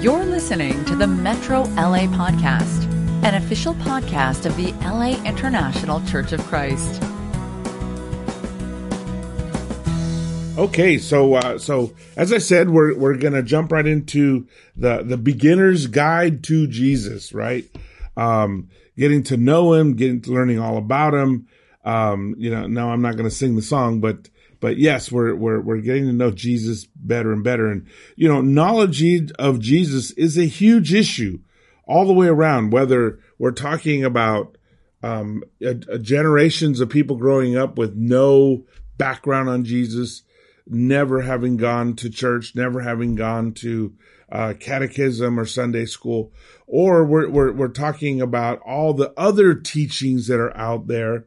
You're listening to the Metro LA Podcast, an official podcast of the LA International Church of Christ. Okay, so uh, so as I said, we're we're gonna jump right into the the beginner's guide to Jesus, right? Um, getting to know him, getting to learning all about him. Um, you know, now I'm not gonna sing the song, but but yes, we're we're we're getting to know Jesus better and better, and you know, knowledge of Jesus is a huge issue all the way around. Whether we're talking about um, a, a generations of people growing up with no background on Jesus, never having gone to church, never having gone to uh, catechism or Sunday school, or we're, we're, we're talking about all the other teachings that are out there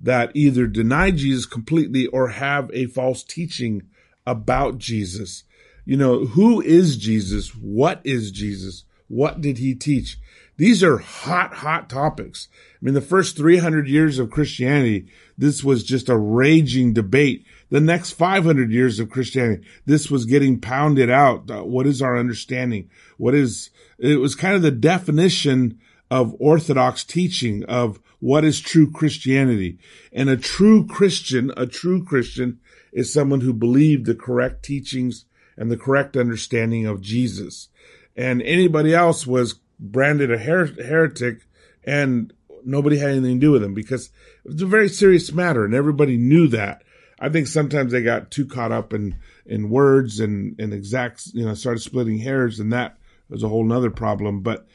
that either deny Jesus completely or have a false teaching about Jesus. You know, who is Jesus? What is Jesus? What did he teach? These are hot, hot topics. I mean, the first 300 years of Christianity, this was just a raging debate. The next 500 years of Christianity, this was getting pounded out. Uh, what is our understanding? What is, it was kind of the definition of orthodox teaching of what is true Christianity. And a true Christian, a true Christian is someone who believed the correct teachings and the correct understanding of Jesus. And anybody else was branded a her- heretic and nobody had anything to do with him because it was a very serious matter and everybody knew that. I think sometimes they got too caught up in, in words and, and exacts, you know, started splitting hairs and that was a whole nother problem. But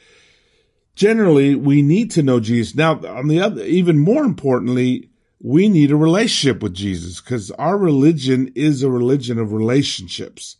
generally we need to know Jesus. Now, on the other, even more importantly, we need a relationship with Jesus because our religion is a religion of relationships.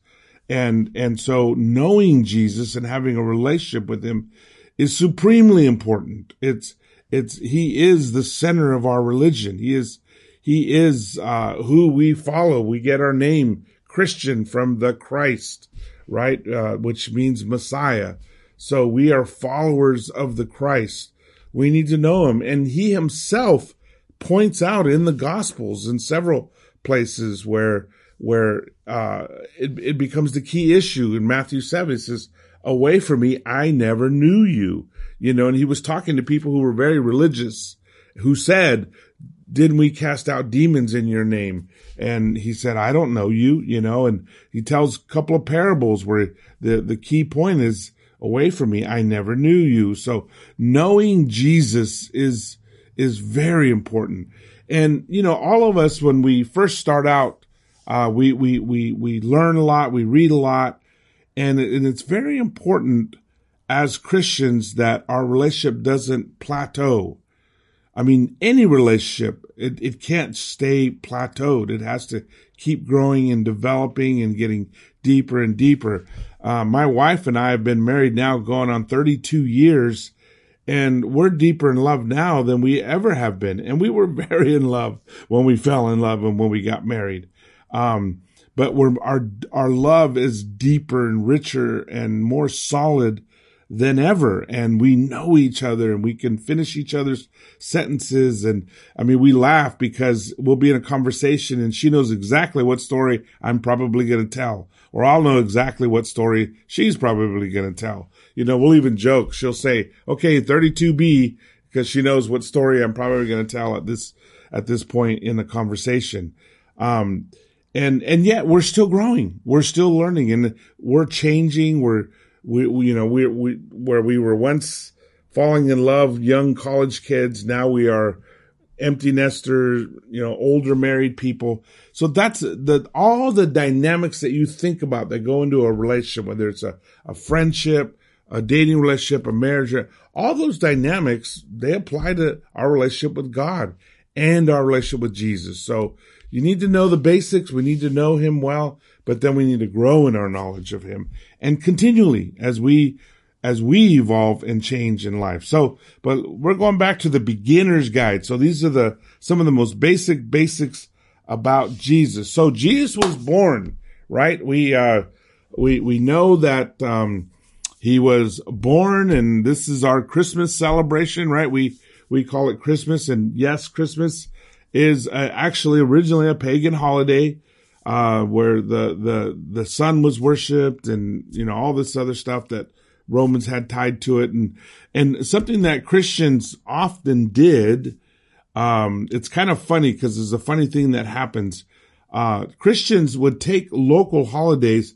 And, and so knowing Jesus and having a relationship with him is supremely important. It's, it's, he is the center of our religion. He is, he is, uh, who we follow. We get our name Christian from the Christ, right? Uh, which means Messiah. So we are followers of the Christ. We need to know him. And he himself points out in the gospels in several places where, where, uh, it, it becomes the key issue in Matthew 7. It says, away from me, I never knew you. You know, and he was talking to people who were very religious who said, didn't we cast out demons in your name? And he said, I don't know you, you know, and he tells a couple of parables where the, the key point is away from me. I never knew you. So knowing Jesus is, is very important. And, you know, all of us, when we first start out, uh, we, we, we, we learn a lot, we read a lot, and, and it's very important as Christians that our relationship doesn't plateau. I mean, any relationship, it, it can't stay plateaued. It has to keep growing and developing and getting deeper and deeper. Uh, my wife and I have been married now going on 32 years and we're deeper in love now than we ever have been. And we were very in love when we fell in love and when we got married. Um, but our, our love is deeper and richer and more solid than ever. And we know each other and we can finish each other's sentences. And I mean, we laugh because we'll be in a conversation and she knows exactly what story I'm probably going to tell, or I'll know exactly what story she's probably going to tell. You know, we'll even joke. She'll say, okay, 32B, because she knows what story I'm probably going to tell at this, at this point in the conversation. Um, and, and yet we're still growing. We're still learning and we're changing. We're, we, we you know, we, we, where we were once falling in love, young college kids, now we are empty nester, you know, older married people. So that's the, all the dynamics that you think about that go into a relationship, whether it's a, a friendship, a dating relationship, a marriage, all those dynamics, they apply to our relationship with God and our relationship with Jesus. So you need to know the basics. We need to know him well, but then we need to grow in our knowledge of him and continually as we as we evolve and change in life. So, but we're going back to the beginner's guide. So these are the some of the most basic basics about Jesus. So Jesus was born, right? We uh we we know that um he was born and this is our Christmas celebration, right? We we call it Christmas and yes, Christmas is uh, actually originally a pagan holiday. uh, where the, the, the sun was worshiped and, you know, all this other stuff that Romans had tied to it. And, and something that Christians often did, um, it's kind of funny because there's a funny thing that happens. Uh, Christians would take local holidays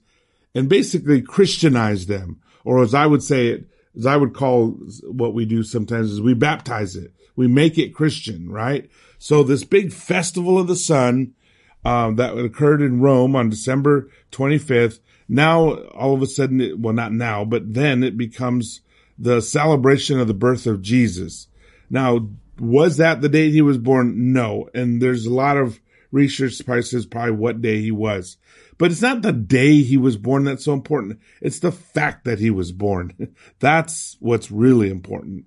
and basically Christianize them, or as I would say it, as I would call what we do sometimes is we baptize it. We make it Christian, right? So this big festival of the sun, um, that occurred in Rome on December 25th. Now, all of a sudden, it, well, not now, but then it becomes the celebration of the birth of Jesus. Now, was that the date he was born? No. And there's a lot of research probably says probably what day he was. But it's not the day he was born that's so important. It's the fact that he was born. that's what's really important.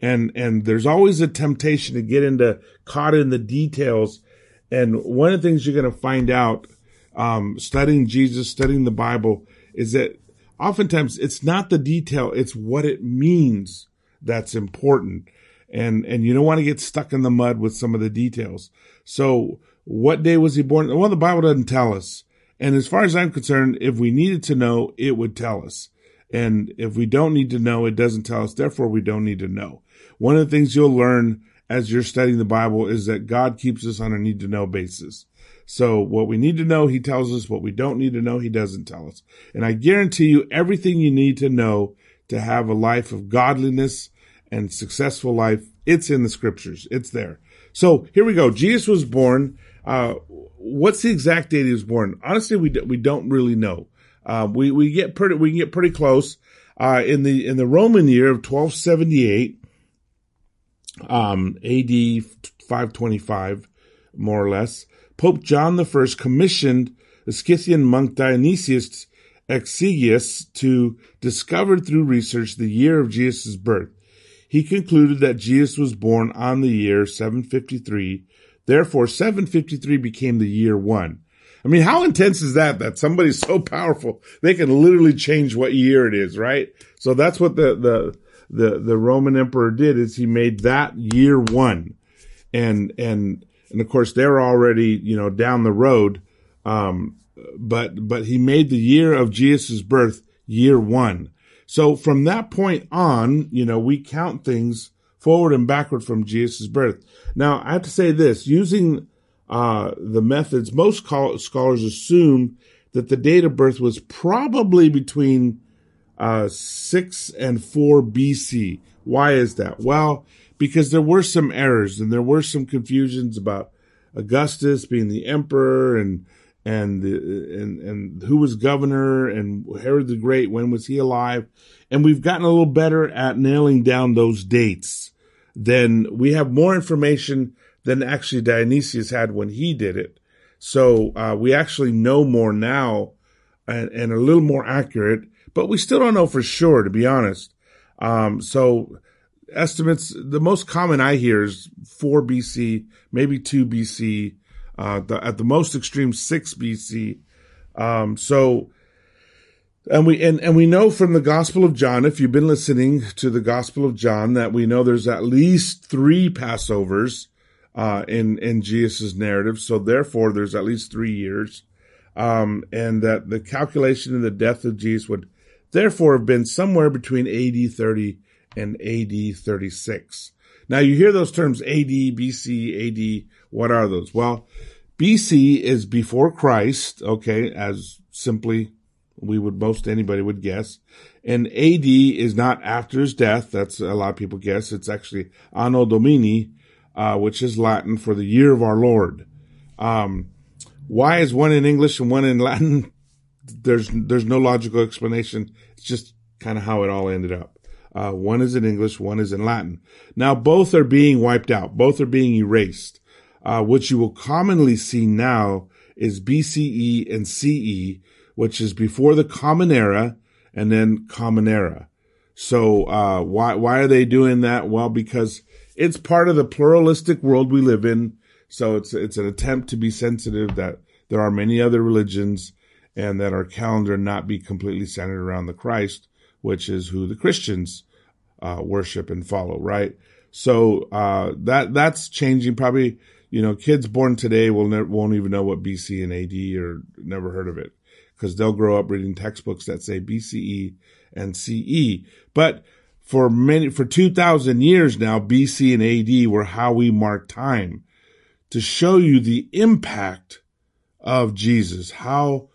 And, and there's always a temptation to get into caught in the details and one of the things you're going to find out, um, studying Jesus, studying the Bible is that oftentimes it's not the detail, it's what it means that's important. And, and you don't want to get stuck in the mud with some of the details. So what day was he born? Well, the Bible doesn't tell us. And as far as I'm concerned, if we needed to know, it would tell us. And if we don't need to know, it doesn't tell us. Therefore, we don't need to know. One of the things you'll learn as you're studying the Bible is that God keeps us on a need to know basis. So what we need to know, he tells us. What we don't need to know, he doesn't tell us. And I guarantee you everything you need to know to have a life of godliness and successful life, it's in the scriptures. It's there. So here we go. Jesus was born. Uh, what's the exact date he was born? Honestly, we, we don't really know. Uh, we, we get pretty, we can get pretty close. Uh, in the, in the Roman year of 1278, um, AD 525, more or less, Pope John I commissioned the Scythian monk Dionysius Exiguus to discover through research the year of Jesus' birth. He concluded that Jesus was born on the year 753. Therefore, 753 became the year one. I mean, how intense is that? That somebody's so powerful, they can literally change what year it is, right? So that's what the, the, the, the Roman emperor did is he made that year one. And, and, and of course they're already, you know, down the road. Um, but, but he made the year of Jesus' birth year one. So from that point on, you know, we count things forward and backward from Jesus' birth. Now, I have to say this, using, uh, the methods, most scholars assume that the date of birth was probably between uh, 6 and 4 BC. Why is that? Well, because there were some errors and there were some confusions about Augustus being the emperor and and the, and and who was governor and Herod the Great when was he alive and we've gotten a little better at nailing down those dates then we have more information than actually Dionysius had when he did it so uh, we actually know more now and, and a little more accurate but we still don't know for sure, to be honest. Um, so estimates, the most common I hear is 4 BC, maybe 2 BC, uh, the, at the most extreme 6 BC. Um, so, and we, and, and we know from the Gospel of John, if you've been listening to the Gospel of John, that we know there's at least three Passovers, uh, in, in Jesus' narrative. So therefore, there's at least three years. Um, and that the calculation of the death of Jesus would therefore have been somewhere between AD 30 and AD 36. Now you hear those terms AD, BC, AD. What are those? Well, BC is before Christ, okay, as simply we would most anybody would guess. And AD is not after his death. That's a lot of people guess. It's actually Anno Domini, uh, which is Latin for the year of our Lord. Um, why is one in English and one in Latin? there's there's no logical explanation. It's just kind of how it all ended up. Uh, one is in English, one is in Latin. Now both are being wiped out. Both are being erased. Uh, what you will commonly see now is BCE and CE, which is before the Common Era and then Common Era. So uh, why why are they doing that? Well, because it's part of the pluralistic world we live in. So it's it's an attempt to be sensitive that there are many other religions and that our calendar not be completely centered around the Christ, which is who the Christians uh, worship and follow, right? So uh, that that's changing. Probably you know, kids born today will never, won't even know what BC and AD or never heard of it because they'll grow up reading textbooks that say BCE and CE. But for many, for 2000 years now, BC and AD were how we mark time to show you the impact of Jesus, how,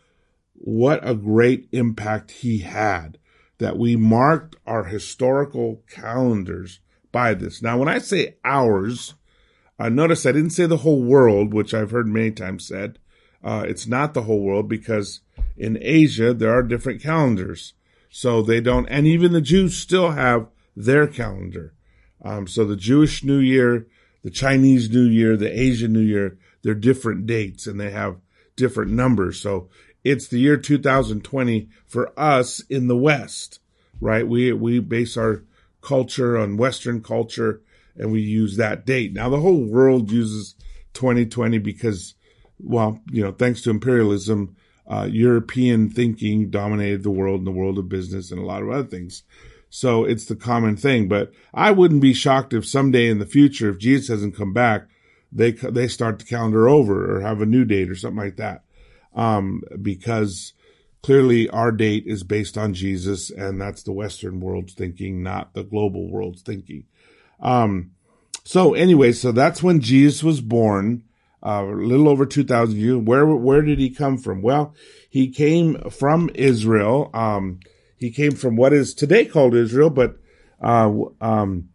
what a great impact he had that we marked our historical calendars by this. Now, when I say ours, uh, notice I didn't say the whole world, which I've heard many times said. Uh, it's not the whole world because in Asia, there are different calendars. So they don't, and even the Jews still have their calendar. Um, so the Jewish New Year, the Chinese New Year, the Asian New Year, they're different dates and they have different numbers. So it's the year 2020 for us in the West, right? We, we base our culture on Western culture and we use that date. Now the whole world uses 2020 because, well, you know, thanks to imperialism, uh, European thinking dominated the world and the world of business and a lot of other things. So it's the common thing. But I wouldn't be shocked if someday in the future, if Jesus hasn't come back, they they start the calendar over or have a new date or something like that. Um, because clearly our date is based on Jesus, and that's the Western world's thinking, not the global world's thinking. Um, so anyway, so that's when Jesus was born uh, a little over 2000 years. Where, where did he come from? Well, he came from Israel. Um, he came from what is today called Israel, but, uh, um,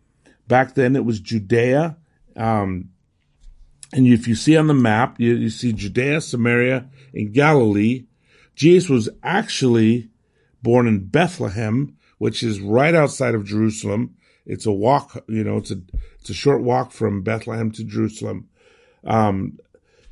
back then it was Judea. Um, and if you see on the map, you, you see Judea, Samaria, and Galilee. Jesus was actually born in Bethlehem, which is right outside of Jerusalem. It's a walk, you know, it's a, it's a short walk from Bethlehem to Jerusalem. Um,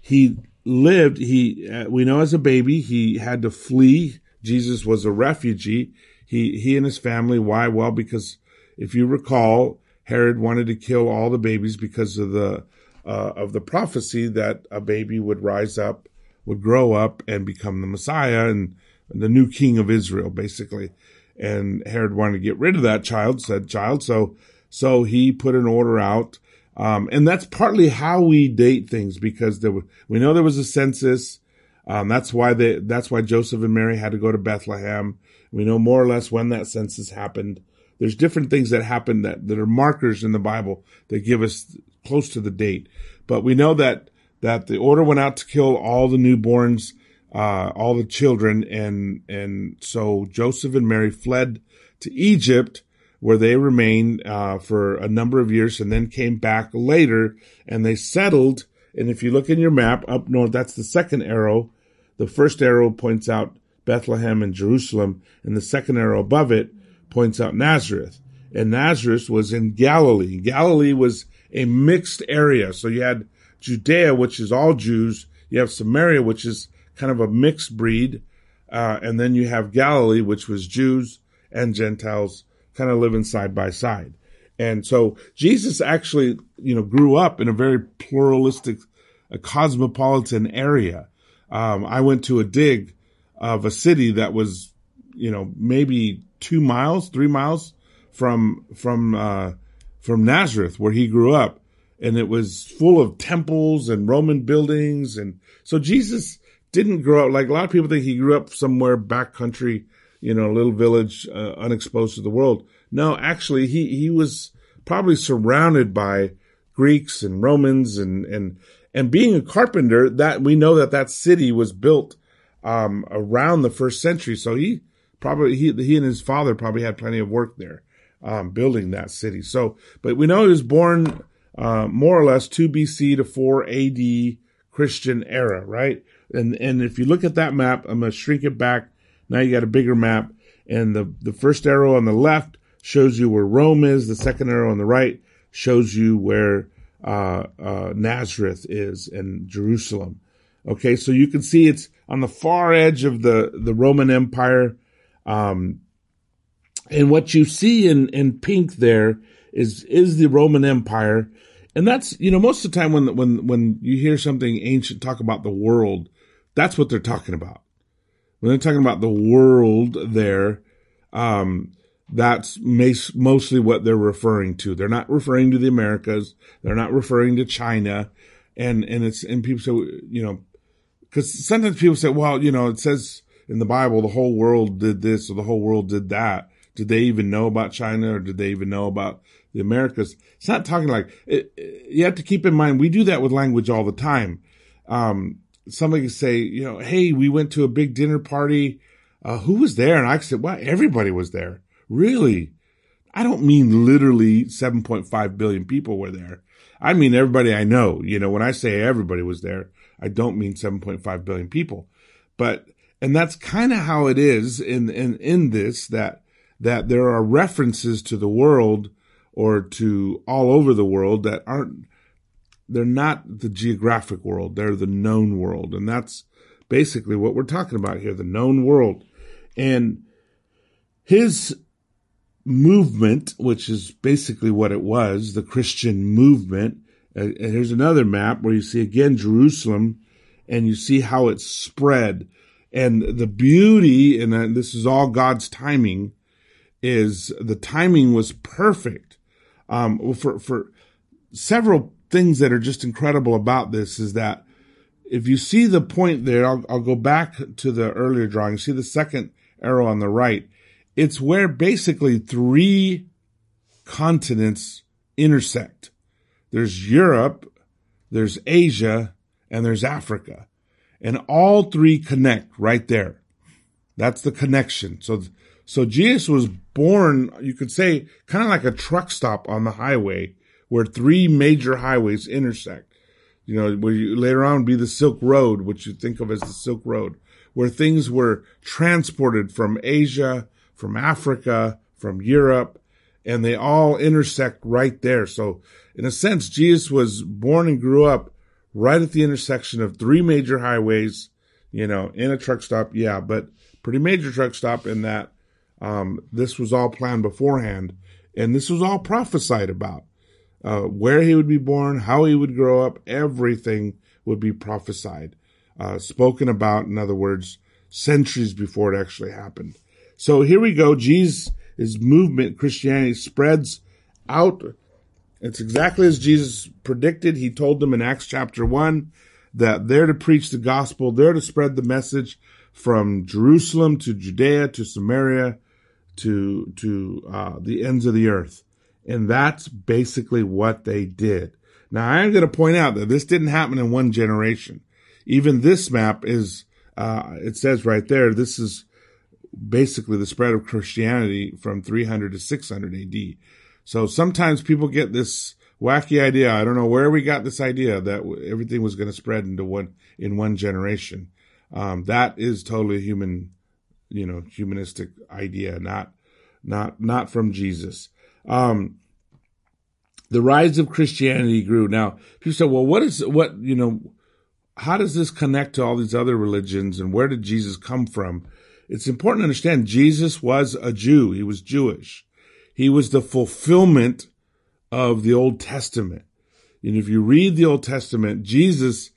he lived, he, uh, we know as a baby, he had to flee. Jesus was a refugee. He, he and his family, why? Well, because if you recall, Herod wanted to kill all the babies because of the, uh, of the prophecy that a baby would rise up, would grow up and become the Messiah and the new king of Israel, basically. And Herod wanted to get rid of that child, said child. So, so he put an order out um, and that's partly how we date things because there were, we know there was a census. Um, that's why they, that's why Joseph and Mary had to go to Bethlehem. We know more or less when that census happened. There's different things that happen that, that are markers in the Bible that give us close to the date. But we know that, that the order went out to kill all the newborns, uh, all the children. And, and so Joseph and Mary fled to Egypt where they remained uh, for a number of years and then came back later and they settled. And if you look in your map up north, that's the second arrow. The first arrow points out Bethlehem and Jerusalem, and the second arrow above it points out Nazareth. And Nazareth was in Galilee. Galilee was a mixed area. So you had Judea, which is all Jews. You have Samaria, which is kind of a mixed breed. Uh, and then you have Galilee, which was Jews and Gentiles kind of living side by side. And so Jesus actually, you know, grew up in a very pluralistic, a cosmopolitan area. Um, I went to a dig of a city that was, you know, maybe two miles, three miles from, from, uh, from Nazareth where he grew up. And it was full of temples and Roman buildings. And so Jesus didn't grow up like a lot of people think he grew up somewhere backcountry you know, a little village, uh, unexposed to the world. No, actually, he, he was probably surrounded by Greeks and Romans and, and, and being a carpenter, that we know that that city was built, um, around the first century. So he probably, he, he and his father probably had plenty of work there, um, building that city. So, but we know he was born, uh, more or less 2 BC to 4 AD Christian era, right? And, and if you look at that map, I'm going to shrink it back now you got a bigger map and the, the first arrow on the left shows you where Rome is. The second arrow on the right shows you where, uh, uh, Nazareth is and Jerusalem. Okay. So you can see it's on the far edge of the, the Roman Empire. Um, and what you see in, in pink there is, is the Roman Empire. And that's, you know, most of the time when, when, when you hear something ancient talk about the world, that's what they're talking about when they're talking about the world there, um, that's mostly what they're referring to. They're not referring to the Americas. They're not referring to China. and and it's and people say you know because sometimes people say, well, you know, it says in the Bible the whole world did this or the whole world did that. Did they even know about China or did they even know about the Americas? It's not talking like it, it, you have to keep in mind we do that with language all the time. Um, somebody can say, you know, hey, we went to a big dinner party. Uh, who was there? And I said, well, everybody was there. Really? I don't mean literally 7.5 billion people were there. I mean everybody I know. You know, when I say everybody was there, I don't mean 7.5 billion people. But, and that's kind of how it is in, in, in this that, that there are references to the world or to all over the world that aren't, they're not the geographic world. They're the known world. And that's basically what we're talking about here, the known world. And his movement, which is basically what it was, the Christian movement. Uh, and here's another map where you see again Jerusalem and you see how it spread. And the beauty, and uh, this is all God's timing, is the timing was perfect. Um, for, for several things that are just incredible about this is that if you see the point there, I'll, I'll go back to the earlier drawing. See the second arrow on the right it's where basically three continents intersect. There's Europe, there's Asia, and there's Africa. And all three connect right there. That's the connection. So, so Jesus was born, you could say, kind of like a truck stop on the highway where three major highways intersect. You know, where you later on be the Silk Road, which you think of as the Silk Road, where things were transported from Asia from Africa, from Europe, and they all intersect right there. So in a sense, Jesus was born and grew up right at the intersection of three major highways, you know, in a truck stop. Yeah, but pretty major truck stop in that, um, this was all planned beforehand and this was all prophesied about. Uh, where he would be born, how he would grow up, everything would be prophesied, uh, spoken about, in other words, centuries before it actually happened. So here we go. Jesus' movement, Christianity spreads out. It's exactly as Jesus predicted. He told them in Acts chapter one that they're to preach the gospel. They're to spread the message from Jerusalem to Judea to Samaria to, to, uh, the ends of the earth. And that's basically what they did. Now I'm going to point out that this didn't happen in one generation. Even this map is, uh, it says right there, this is basically the spread of Christianity from 300 to 600 AD. So sometimes people get this wacky idea. I don't know where we got this idea that everything was going to spread into one, in one generation. Um, that is totally human, you know, humanistic idea, not, not, not from Jesus. Um, the rise of Christianity grew. Now, people say, well, what is, what, you know, how does this connect to all these other religions and where did Jesus come from? It's important to understand Jesus was a Jew. He was Jewish. He was the fulfillment of the Old Testament. And if you read the Old Testament, Jesus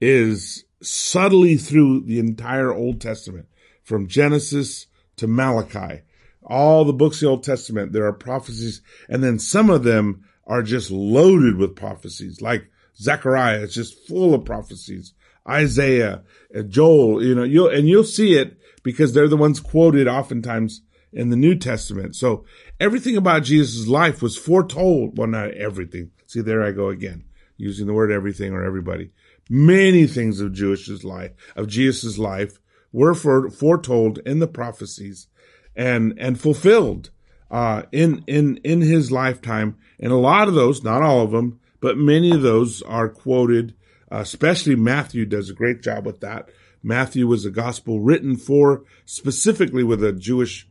is subtly through the entire Old Testament, from Genesis to Malachi. All the books of the Old Testament, there are prophecies, and then some of them are just loaded with prophecies, like Zechariah is just full of prophecies. Isaiah, Joel, you know, you'll, and you'll see it because they're the ones quoted oftentimes in the New Testament. So everything about Jesus' life was foretold. Well, not everything. See, there I go again, using the word everything or everybody. Many things of Jewish's life, of Jesus' life were for, foretold in the prophecies and, and fulfilled, uh, in, in, in his lifetime. And a lot of those, not all of them, but many of those are quoted, uh, especially Matthew does a great job with that Matthew was a gospel written for specifically with a Jewish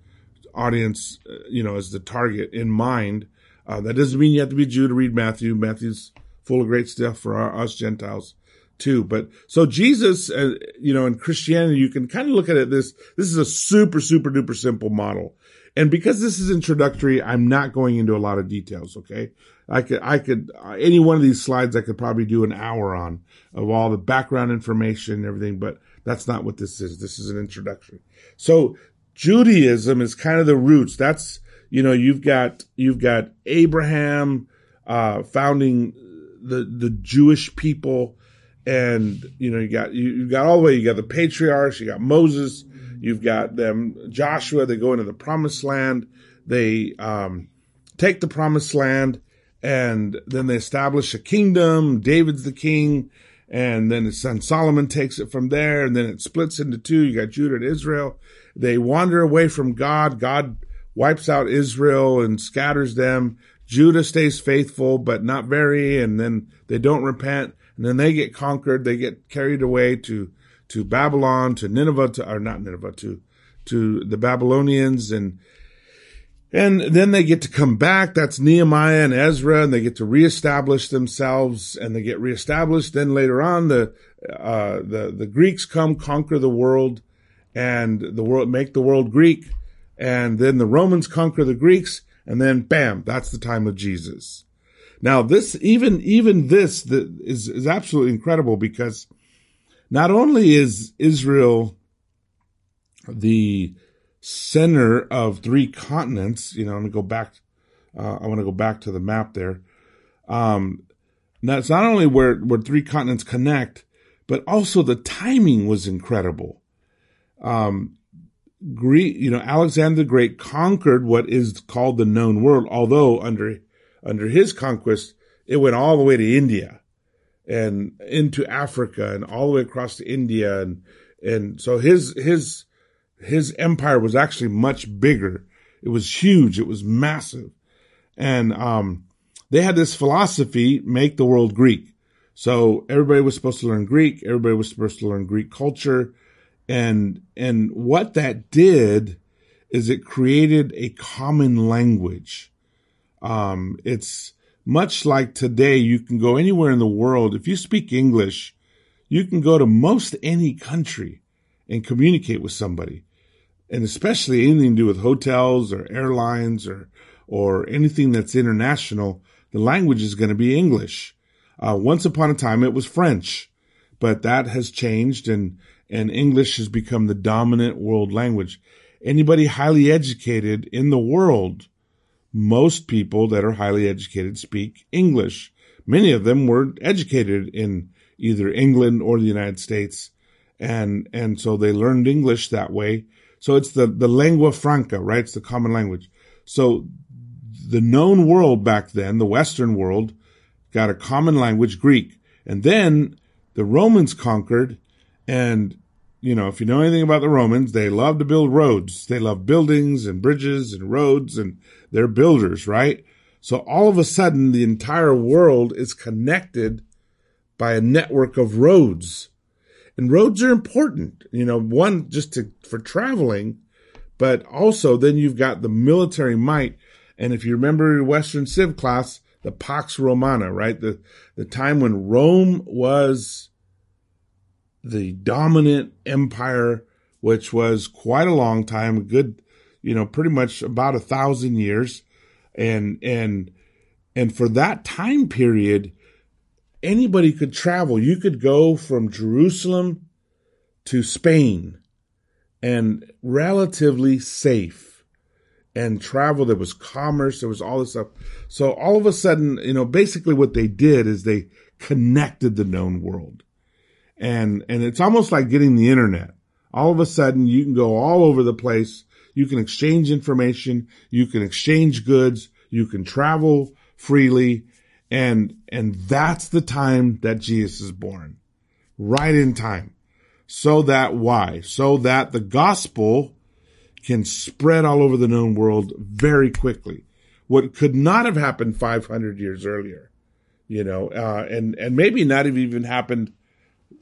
audience, uh, you know, as the target in mind. Uh, that doesn't mean you have to be Jew to read Matthew. Matthew's full of great stuff for our, us Gentiles too. But so Jesus, uh, you know, in Christianity, you can kind of look at it this, this is a super, super duper simple model. And because this is introductory, I'm not going into a lot of details. Okay. I could, I could, uh, any one of these slides I could probably do an hour on of all the background information and everything, but that's not what this is. This is an introduction. So Judaism is kind of the roots. That's, you know, you've got, you've got Abraham, uh, founding the the Jewish people, and you know you got you, you got all the way. You got the patriarchs. You got Moses. You've got them Joshua. They go into the promised land. They um, take the promised land, and then they establish a kingdom. David's the king. And then his son Solomon takes it from there, and then it splits into two. You got Judah and Israel. They wander away from God. God wipes out Israel and scatters them. Judah stays faithful, but not very, and then they don't repent, and then they get conquered. They get carried away to to Babylon, to Nineveh, to or not Nineveh, to to the Babylonians, and and then they get to come back. That's Nehemiah and Ezra, and they get to reestablish themselves, and they get reestablished. Then later on, the uh, the the Greeks come conquer the world, and the world make the world Greek, and then the Romans conquer the Greeks, and then bam, that's the time of Jesus. Now this, even, even this the, is, is absolutely incredible because not only is Israel the center of three continents, you know, I'm going to go back, uh, I want to go back to the map there. Um, that's not only where, where three continents connect, but also the timing was incredible. Um, Greek, you know, Alexander the Great conquered what is called the known world, although under, under his conquest, it went all the way to India and into Africa and all the way across to India. And, and so his, his, his empire was actually much bigger. It was huge. It was massive. And, um, they had this philosophy, make the world Greek. So everybody was supposed to learn Greek. Everybody was supposed to learn Greek culture. And, and what that did is it created a common language. Um, it's much like today, you can go anywhere in the world. If you speak English, you can go to most any country and communicate with somebody. And especially anything to do with hotels or airlines or, or anything that's international, the language is going to be English. Uh, once upon a time, it was French, but that has changed and and English has become the dominant world language. Anybody highly educated in the world, most people that are highly educated speak English. Many of them were educated in either England or the United States. And, and so they learned English that way. So it's the, the lingua franca, right? It's the common language. So the known world back then, the Western world, got a common language, Greek. And then the Romans conquered and, you know, if you know anything about the Romans, they love to build roads. They love buildings and bridges and roads and they're builders, right? So all of a sudden, the entire world is connected by a network of roads. And roads are important, you know, one just to, for traveling, but also then you've got the military might. And if you remember your Western Civ class, the Pax Romana, right? The, the time when Rome was the dominant empire, which was quite a long time, a good, you know, pretty much about a thousand years. And, and, and for that time period, anybody could travel. You could go from Jerusalem to Spain and relatively safe and travel. There was commerce. There was all this stuff. So all of a sudden, you know, basically what they did is they connected the known world and and it's almost like getting the internet. All of a sudden, you can go all over the place. You can exchange information. You can exchange goods. You can travel freely, and and that's the time that Jesus is born, right in time. So that why? So that the gospel can spread all over the known world very quickly. What could not have happened 500 years earlier, you know, uh, and and maybe not have even happened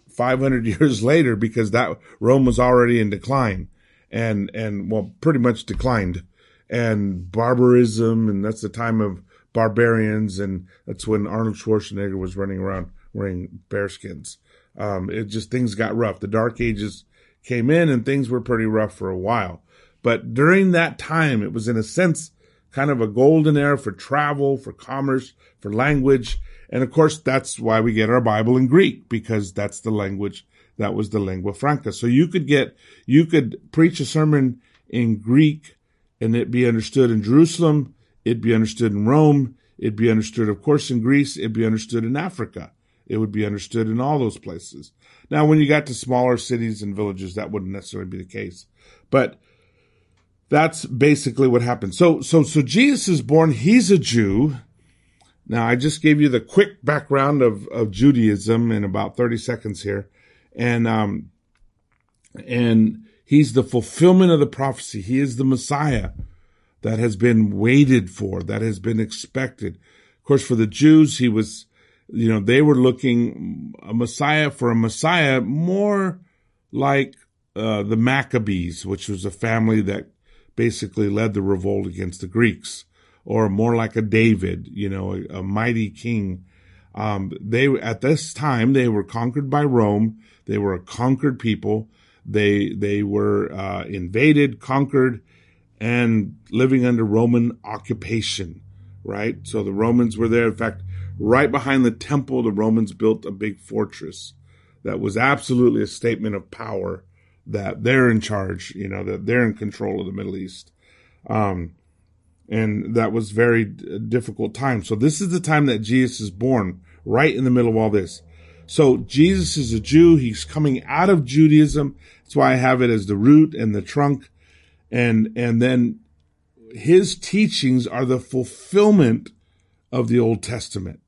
500 years later because that Rome was already in decline and, and well, pretty much declined and barbarism. And that's the time of barbarians. And that's when Arnold Schwarzenegger was running around wearing bearskins. Um, it just, things got rough. The dark ages came in and things were pretty rough for a while. But during that time, it was in a sense kind of a golden era for travel, for commerce, for language. And of course, that's why we get our Bible in Greek, because that's the language that was the lingua franca. So you could get, you could preach a sermon in Greek and it be understood in Jerusalem. It'd be understood in Rome. It'd be understood, of course, in Greece. It'd be understood in Africa. It would be understood in all those places. Now, when you got to smaller cities and villages, that wouldn't necessarily be the case. But that's basically what happened. So, so, so Jesus is born. He's a Jew. Now, I just gave you the quick background of, of Judaism in about 30 seconds here. And, um, and he's the fulfillment of the prophecy. He is the Messiah that has been waited for, that has been expected. Of course, for the Jews, he was, you know, they were looking a Messiah for a Messiah more like uh, the Maccabees, which was a family that basically led the revolt against the Greeks, or more like a David, you know, a, a mighty king. Um, they at this time they were conquered by Rome. They were a conquered people. They they were uh, invaded, conquered, and living under Roman occupation. Right. So the Romans were there. In fact, right behind the temple, the Romans built a big fortress that was absolutely a statement of power that they're in charge. You know that they're in control of the Middle East. Um, and that was very difficult time. So this is the time that Jesus is born, right in the middle of all this. So Jesus is a Jew. He's coming out of Judaism. That's why I have it as the root and the trunk. And, and then his teachings are the fulfillment of the Old Testament.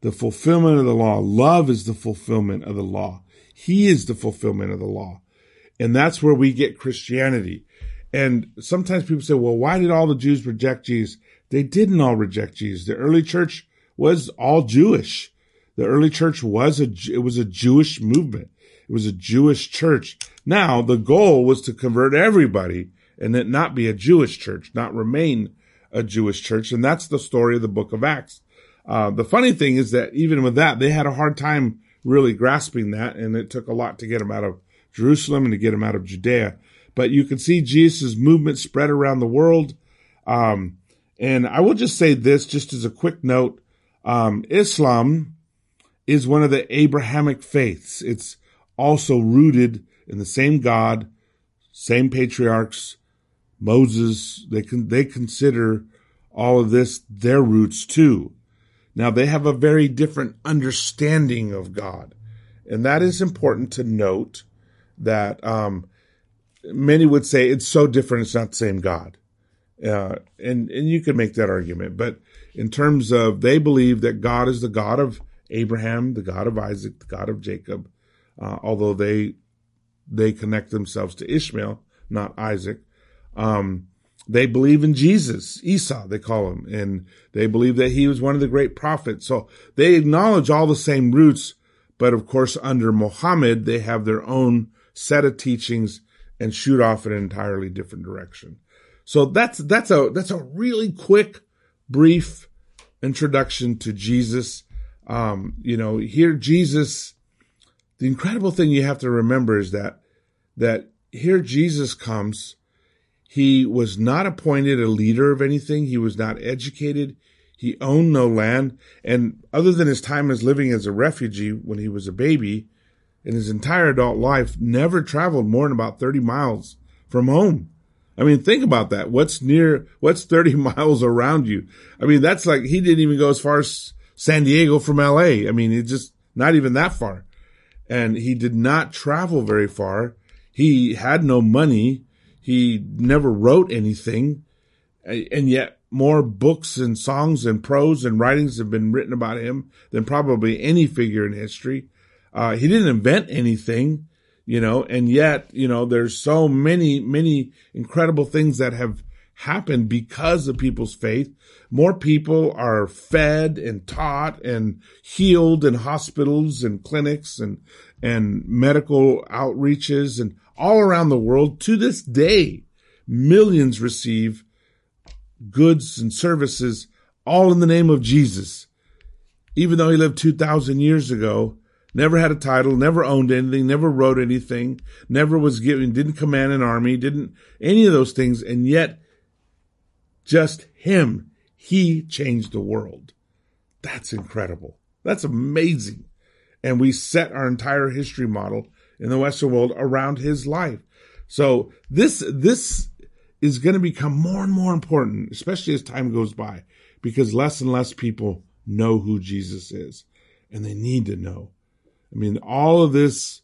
The fulfillment of the law. Love is the fulfillment of the law. He is the fulfillment of the law. And that's where we get Christianity. And sometimes people say, well, why did all the Jews reject Jesus? They didn't all reject Jesus. The early church was all Jewish. The early church was a, it was a Jewish movement. It was a Jewish church. Now the goal was to convert everybody and it not be a Jewish church, not remain a Jewish church. And that's the story of the book of Acts. Uh, the funny thing is that even with that, they had a hard time really grasping that. And it took a lot to get them out of Jerusalem and to get them out of Judea. But you can see Jesus' movement spread around the world. Um, and I will just say this, just as a quick note, um, Islam is one of the Abrahamic faiths. It's also rooted in the same God, same patriarchs, Moses. They can, they consider all of this their roots too. Now they have a very different understanding of God. And that is important to note that, um, many would say it's so different, it's not the same God. Uh, and, and you could make that argument. But in terms of they believe that God is the God of Abraham, the God of Isaac, the God of Jacob, uh, although they, they connect themselves to Ishmael, not Isaac. Um, they believe in Jesus, Isa, they call him, and they believe that he was one of the great prophets. So they acknowledge all the same roots, but of course, under Muhammad, they have their own set of teachings and shoot off in an entirely different direction. So that's, that's a, that's a really quick, brief introduction to Jesus. Um, you know, here Jesus, the incredible thing you have to remember is that, that here Jesus comes. He was not appointed a leader of anything. He was not educated. He owned no land. And other than his time as living as a refugee when he was a baby, in his entire adult life never traveled more than about 30 miles from home. I mean, think about that. What's near, what's 30 miles around you? I mean, that's like, he didn't even go as far as San Diego from LA. I mean, it's just not even that far. And he did not travel very far. He had no money. He never wrote anything. And yet more books and songs and prose and writings have been written about him than probably any figure in history. Uh, he didn't invent anything, you know, and yet, you know, there's so many, many incredible things that have happened because of people's faith. More people are fed and taught and healed in hospitals and clinics and, and medical outreaches and all around the world to this day. Millions receive goods and services all in the name of Jesus. Even though he lived 2000 years ago, never had a title, never owned anything, never wrote anything, never was given, didn't command an army, didn't any of those things. And yet just him, he changed the world. That's incredible. That's amazing. And we set our entire history model in the Western world around his life. So this, this is going to become more and more important, especially as time goes by, because less and less people know who Jesus is and they need to know. I mean, all of this,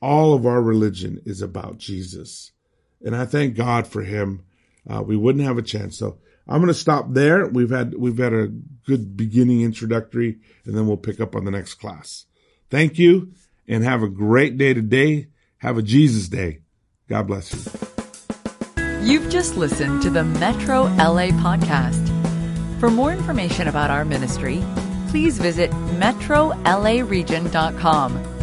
all of our religion is about Jesus. And I thank God for him. Uh, we wouldn't have a chance. So I'm going to stop there. We've had, we've had a good beginning introductory and then we'll pick up on the next class. Thank you and have a great day today. Have a Jesus day. God bless you. You've just listened to the Metro LA podcast. For more information about our ministry, please visit metrolaregion.com